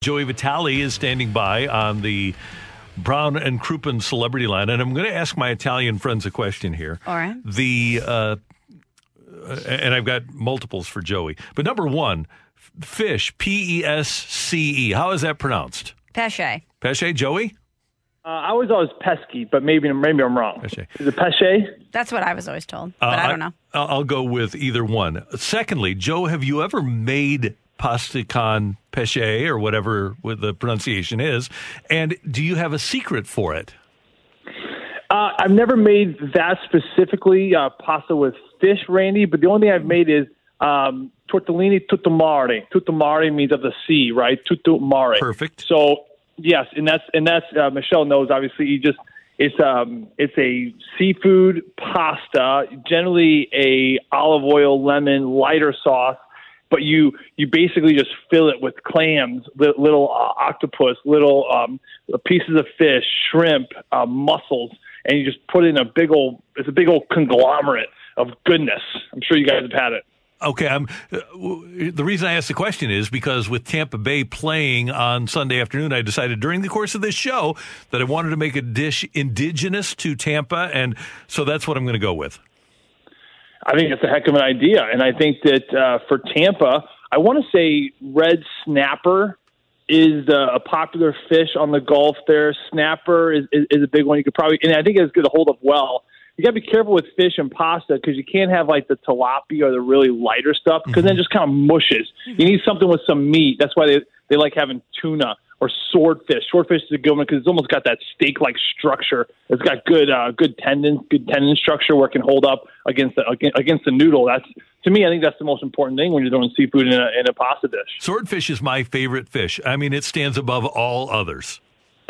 Joey Vitale is standing by on the Brown and Crouppen celebrity line, and I'm going to ask my Italian friends a question here. All right. The uh, and I've got multiples for Joey, but number one, fish, P E S C E. How is that pronounced? Pesce. Pesce, Joey. Uh, I was always pesky, but maybe maybe I'm wrong. Pesce. Is it pesce? That's what I was always told, Uh, but I don't know. I'll, I'll go with either one. Secondly, Joe, have you ever made pasta con pesce or whatever the pronunciation is? And do you have a secret for it? Uh, I've never made that specifically uh, pasta with fish, Randy. But the only thing I've made is um, tortellini tutto mare. Tutto mare means of the sea, right? Tutto mare. Perfect. So yes, and that's and that's uh, Michelle knows. Obviously, you just it's um it's a seafood pasta, generally a olive oil, lemon, lighter sauce. But you you basically just fill it with clams, li- little uh, octopus, little um, pieces of fish, shrimp, uh, mussels, and you just put in a big old it's a big old conglomerate of goodness. I'm sure you guys have had it. Okay, uh, the reason I asked the question is because with Tampa Bay playing on Sunday afternoon, I decided during the course of this show that I wanted to make a dish indigenous to Tampa, and so that's what I'm going to go with. I think it's a heck of an idea, and I think that uh, for Tampa, I want to say red snapper is uh, a popular fish on the Gulf. There, snapper is, is, is a big one. You could probably, and I think it's going to hold up well. You got to be careful with fish and pasta because you can't have like the tilapia or the really lighter stuff because then it just kind of mushes. You need something with some meat. That's why they they like having tuna or swordfish. Swordfish is a good one because it's almost got that steak-like structure. It's got good uh, good tendon, good tendon structure where it can hold up against the against, against the noodle. That's to me, I think that's the most important thing when you're doing seafood in a, in a pasta dish. Swordfish is my favorite fish. I mean, it stands above all others.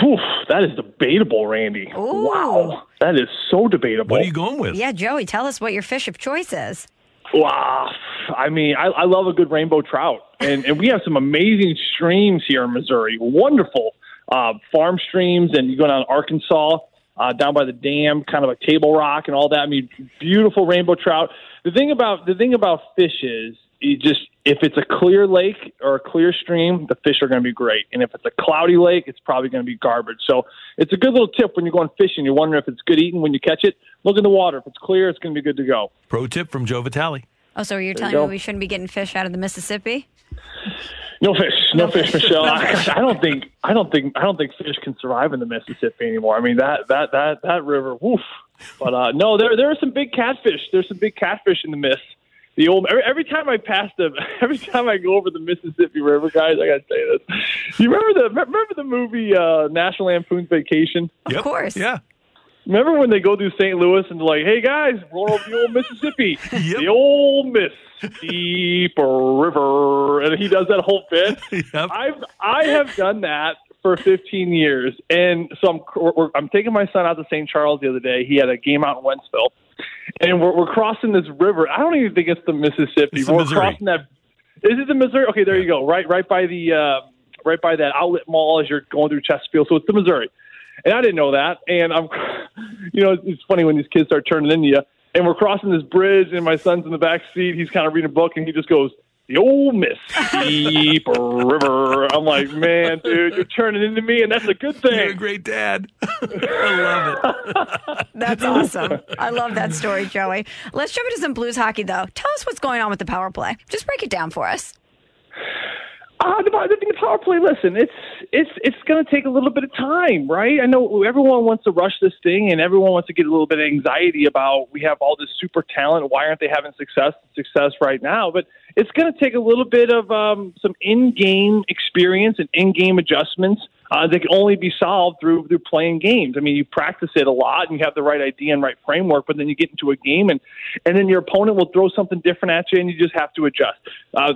Poof, that is debatable, Randy. Ooh. Wow, that is so debatable. What are you going with? Yeah, Joey, tell us what your fish of choice is. Wow. I mean, I, I love a good rainbow trout, and, and we have some amazing streams here in Missouri. Wonderful uh, farm streams, and you go down to Arkansas, uh, down by the dam, kind of a Table Rock and all that. I mean, beautiful rainbow trout. The thing about the thing about fish is, you just if it's a clear lake or a clear stream, the fish are going to be great, and if it's a cloudy lake, it's probably going to be garbage. So it's a good little tip when you're going fishing. You're wondering if it's good eating when you catch it. Look in the water. If it's clear, it's going to be good to go. Pro tip from Joe Vitale. Oh, so you're you telling go. me we shouldn't be getting fish out of the Mississippi? No fish, no, fish, Michelle. I, I don't think, I don't think, I don't think fish can survive in the Mississippi anymore. I mean that that that that river, woof. But uh, no, there there are some big catfish. There's some big catfish in the Miss. The old every, every time I pass the every time I go over the Mississippi River, guys, I gotta say this. You remember the remember the movie uh, National Lampoon's Vacation? Of course. Yeah. Remember when they go through St. Louis and they're like, "Hey guys, we're over the old Mississippi, Yep. the old Mississippi River," and he does that whole bit. Yep. I've I have done that for 15 years, and so I'm I'm taking my son out to St. Charles the other day. He had a game out in Wentzville, and we're we're crossing this river. I don't even think it's the Mississippi. It's the we're crossing that. Is it the Missouri? Okay, there you go. Right, right by the uh, right by that outlet mall as you're going through Chesterfield. So it's the Missouri. And I didn't know that. And I'm, you know, it's funny when these kids start turning into you. And we're crossing this bridge, and my son's in the back seat. He's kind of reading a book, and he just goes, "The old Mississippi River." I'm like, man, dude, you're turning into me, and that's a good You're a thing. great dad. I love it. That's awesome. I love that story, Joey. Let's jump into some blues hockey, though. Tell us what's going on with the power play. Just break it down for us. Uh, the, the, power play. Listen, it's it's it's going to take a little bit of time, right? I know everyone wants to rush this thing, and everyone wants to get a little bit of anxiety about we have all this super talent. Why aren't they having success success right now? But it's going to take a little bit of um, some in-game experience and in-game adjustments uh, that can only be solved through through playing games. I mean, you practice it a lot and you have the right idea and right framework, but then you get into a game and and then your opponent will throw something different at you, and you just have to adjust. Uh,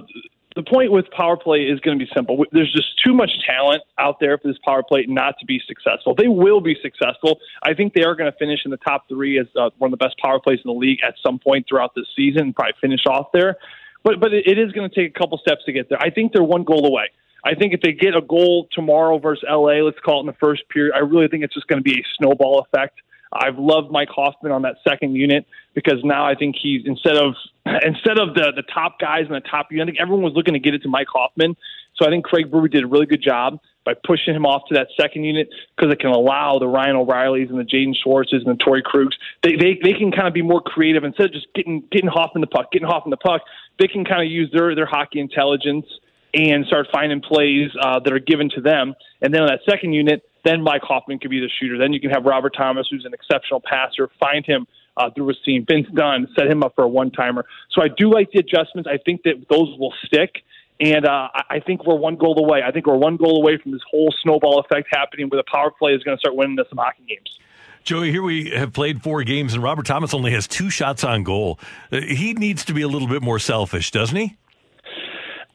the point with power play is going to be simple. There's just too much talent out there for this power play not to be successful. They will be successful. I think they are going to finish in the top three as uh, one of the best power plays in the league at some point throughout this season probably finish off there. But but it is going to take a couple steps to get there. I think they're one goal away. I think if they get a goal tomorrow versus LA, let's call it in the first period, I really think it's just going to be a snowball effect. I've loved Mike Hoffman on that second unit because now I think he's instead of instead of the the top guys in the top unit, I think everyone was looking to get it to Mike Hoffman. So I think Craig Berube did a really good job by pushing him off to that second unit because it can allow the Ryan O'Reillys and the Jaden Schwartzes and the Torey Krug's they, they they can kind of be more creative instead of just getting getting Hoffman the puck, getting Hoffman the puck. They can kind of use their their hockey intelligence and start finding plays uh, that are given to them. And then on that second unit, then Mike Hoffman could be the shooter. Then you can have Robert Thomas, who's an exceptional passer, find him uh, through a seam. Vince Dunn, set him up for a one timer. So I do like the adjustments. I think that those will stick. And uh, I think we're one goal away. I think we're one goal away from this whole snowball effect happening where the power play is going to start winning us some hockey games. Joey, here we have played four games, and Robert Thomas only has two shots on goal. Uh, he needs to be a little bit more selfish, doesn't he?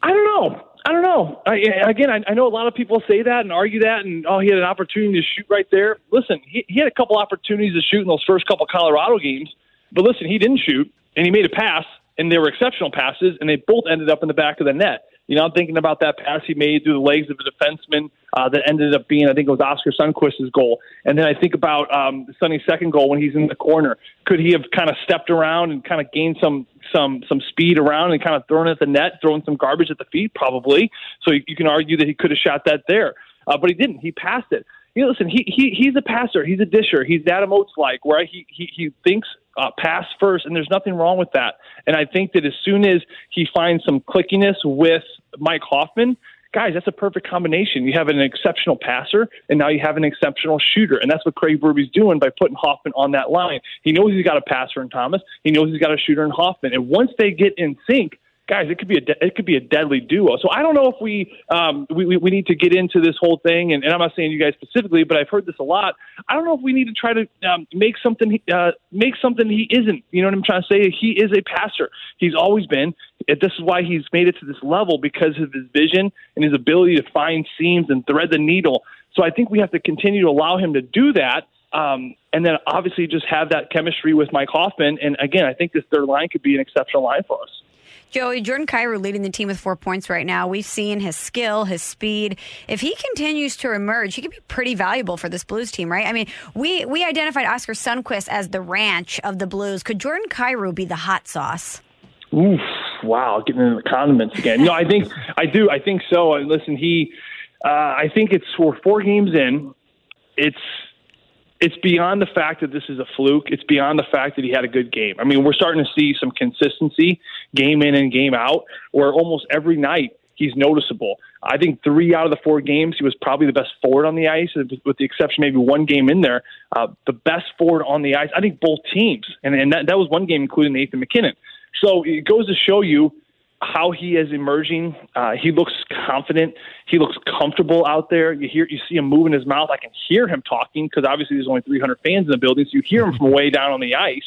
I don't know. I don't know. I, again, I, I know a lot of people say that and argue that, and oh, he had an opportunity to shoot right there. Listen, he, he had a couple opportunities to shoot in those first couple Colorado games, but listen, he didn't shoot, and he made a pass, and they were exceptional passes, and they both ended up in the back of the net. You know, I'm thinking about that pass he made through the legs of a defenseman uh, that ended up being, I think it was Oskar Sundqvist's goal. And then I think about um, Sonny's second goal when he's in the corner. Could he have kind of stepped around and kind of gained some some some speed around and kind of thrown at the net, throwing some garbage at the feet? Probably. So you, you can argue that he could have shot that there, uh, but he didn't. He passed it. You know, listen, he, he he's a passer. He's a disher. He's Adam Oates like, where he he he thinks uh, pass first, and there's nothing wrong with that. And I think that as soon as he finds some clickiness with Mike Hoffman, guys, that's a perfect combination. You have an exceptional passer, and now you have an exceptional shooter, and that's what Craig Berube's doing by putting Hoffman on that line. He knows he's got a passer in Thomas. He knows he's got a shooter in Hoffman, and once they get in sync, guys, it could be a de- it could be a deadly duo. So I don't know if we um, we, we, need to get into this whole thing, and, and I'm not saying you guys specifically, but I've heard this a lot. I don't know if we need to try to um, make something uh, make something he isn't. You know what I'm trying to say? He is a passer. He's always been. This is why he's made it to this level because of his vision and his ability to find seams and thread the needle. So I think we have to continue to allow him to do that. Um, and then obviously just have that chemistry with Mike Hoffman. And again, I think this third line could be an exceptional line for us. Joey, Jordan Kyrou leading the team with four points right now. We've seen his skill, his speed. If he continues to emerge, he could be pretty valuable for this Blues team, right? I mean, we, we identified Oskar Sundqvist as the ranch of the Blues. Could Jordan Kyrou be the hot sauce? Oof! Wow, getting into the condiments again. No, I think I do. I think so. And listen, he, uh, I think it's we're four games in. It's it's beyond the fact that this is a fluke. It's beyond the fact that he had a good game. I mean, we're starting to see some consistency game in and game out, where almost every night he's noticeable. I think three out of the four games he was probably the best forward on the ice, with the exception maybe one game in there. Uh, the best forward on the ice. I think both teams, and and that, that was one game including Nathan MacKinnon. So it goes to show you how he is emerging. Uh, he looks confident. He looks comfortable out there. You hear, you see him moving his mouth. I can hear him talking because obviously there's only 300 fans in the building, so you hear him from way down on the ice.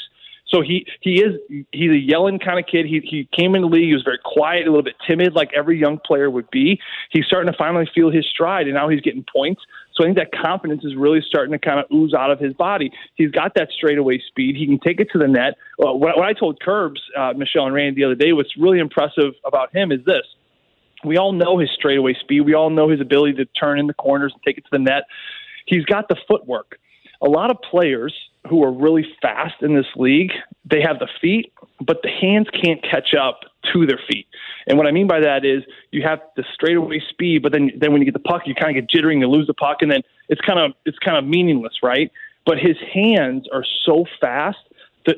So he he is he's a yelling kind of kid. He he came in the league. He was very quiet, a little bit timid, like every young player would be. He's starting to finally feel his stride, and now he's getting points. So I think that confidence is really starting to kind of ooze out of his body. He's got that straightaway speed. He can take it to the net. Well, what, what I told Curbs, uh, Michelle and Randy the other day, what's really impressive about him is this. We all know his straightaway speed. We all know his ability to turn in the corners and take it to the net. He's got the footwork. A lot of players who are really fast in this league, they have the feet, but the hands can't catch up to their feet. And what I mean by that is you have the straightaway speed, but then then when you get the puck, you kind of get jittering, you lose the puck, and then it's kind of it's kind of meaningless, right? But his hands are so fast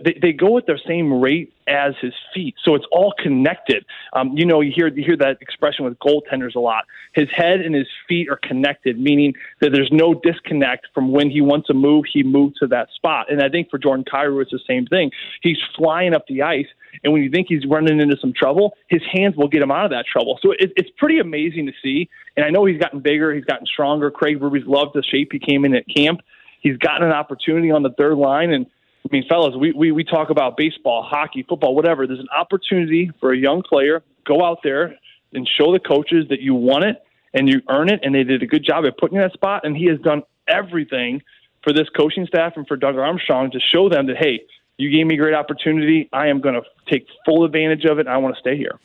they, they go at the same rate as his feet, so it's all connected. Um, you know, you hear you hear that expression with goaltenders a lot. His head and his feet are connected, meaning that there's no disconnect from when he wants to move, he moves to that spot. And I think for Jordan Kyrou, it's the same thing. He's flying up the ice, and when you think he's running into some trouble, his hands will get him out of that trouble. So it, it's pretty amazing to see. And I know he's gotten bigger, he's gotten stronger. Craig Berube's loved the shape he came in at camp. He's gotten an opportunity on the third line, and I mean, fellas, we, we, we talk about baseball, hockey, football, whatever. There's an opportunity for a young player. Go out there and show the coaches that you want it and you earn it. And they did a good job at putting you in that spot. And he has done everything for this coaching staff and for Doug Armstrong to show them that, hey, you gave me a great opportunity. I am going to take full advantage of it. I want to stay here.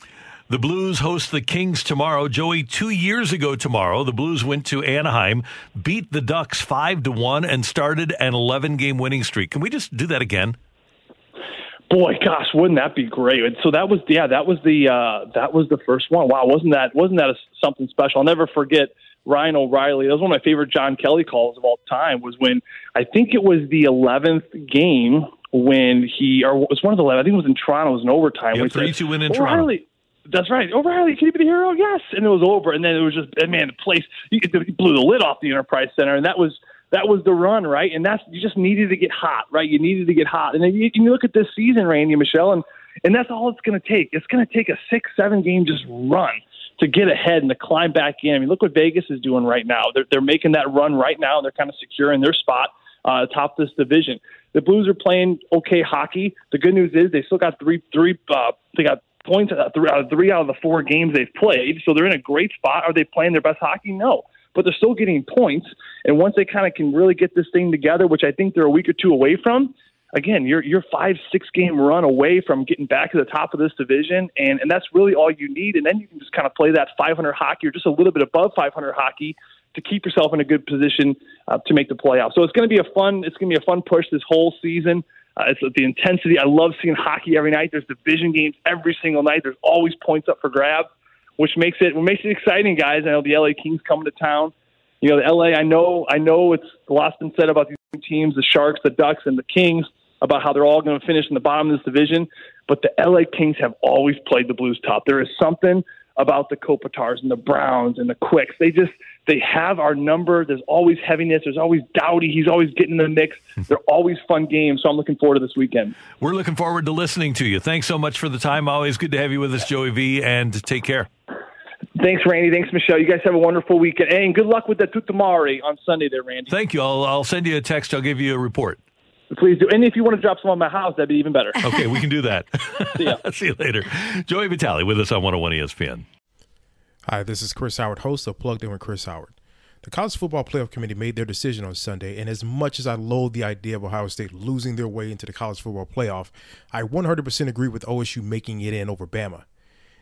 The Blues host the Kings tomorrow. Joey, two years ago tomorrow, the Blues went to Anaheim, beat the Ducks five to one, and started an eleven game winning streak. Can we just do that again? Boy, gosh, wouldn't that be great? So that was yeah, that was the uh, that was the first one. Wow, wasn't that wasn't that a, something special? I'll never forget Ryan O'Reilly. That was one of my favorite John Kelly calls of all time. Was when I think it was the eleventh game when he or it was one of the 11, I think it was in Toronto. It was in overtime. Yeah, three two win in Toronto. That's right. O'Reilly, can you be the hero? Yes. And it was over. And then it was just, man, the place, blew the lid off the Enterprise Center. And that was, that was the run, right? And that's, you just needed to get hot, right? You needed to get hot. And then you, you look at this season, Randy and Michelle, and, and that's all it's going to take. It's going to take a six, seven game just run to get ahead and to climb back in. I mean, look what Vegas is doing right now. They're, they're making that run right now. And they're kind of securing their spot uh, atop this division. The Blues are playing okay hockey. The good news is they still got three, three, uh, they got points out of three out of the four games they've played. So they're in a great spot. Are they playing their best hockey? No. But they're still getting points. And once they kind of can really get this thing together, which I think they're a week or two away from, again, you're you're five, six game run away from getting back to the top of this division. And, and that's really all you need. And then you can just kind of play that 500 hockey or just a little bit above 500 hockey to keep yourself in a good position uh, to make the playoffs. So it's going to be a fun it's going to be a fun push this whole season. Uh, it's the intensity. I love seeing hockey every night. There's division games every single night. There's always points up for grabs, which makes it makes it exciting, guys. I know the LA Kings coming to town. You know, the LA. I know. I know it's a lot's been said about these teams, the Sharks, the Ducks, and the Kings, about how they're all going to finish in the bottom of this division. But the LA Kings have always played the Blues top. There is something about the Kopitars and the Browns and the Quicks. They just they have our number. There's always heaviness. There's always Doughty. He's always getting in the mix. They're always fun games. So I'm looking forward to this weekend. We're looking forward to listening to you. Thanks so much for the time. Always good to have you with us, Joey V. And take care. Thanks, Randy. Thanks, Michelle. You guys have a wonderful weekend. And good luck with the tutto mare on Sunday there, Randy. Thank you. I'll, I'll send you a text. I'll give you a report. Please do. And if you want to drop some on my house, that'd be even better. Okay, we can do that. See, ya. See you later. Joey Vitale with us on 101 ESPN. Hi, this is Chris Howard, host of Plugged In with Chris Howard. The College Football Playoff Committee made their decision on Sunday, and as much as I loathe the idea of Ohio State losing their way into the College Football Playoff, I 100% agree with OSU making it in over Bama.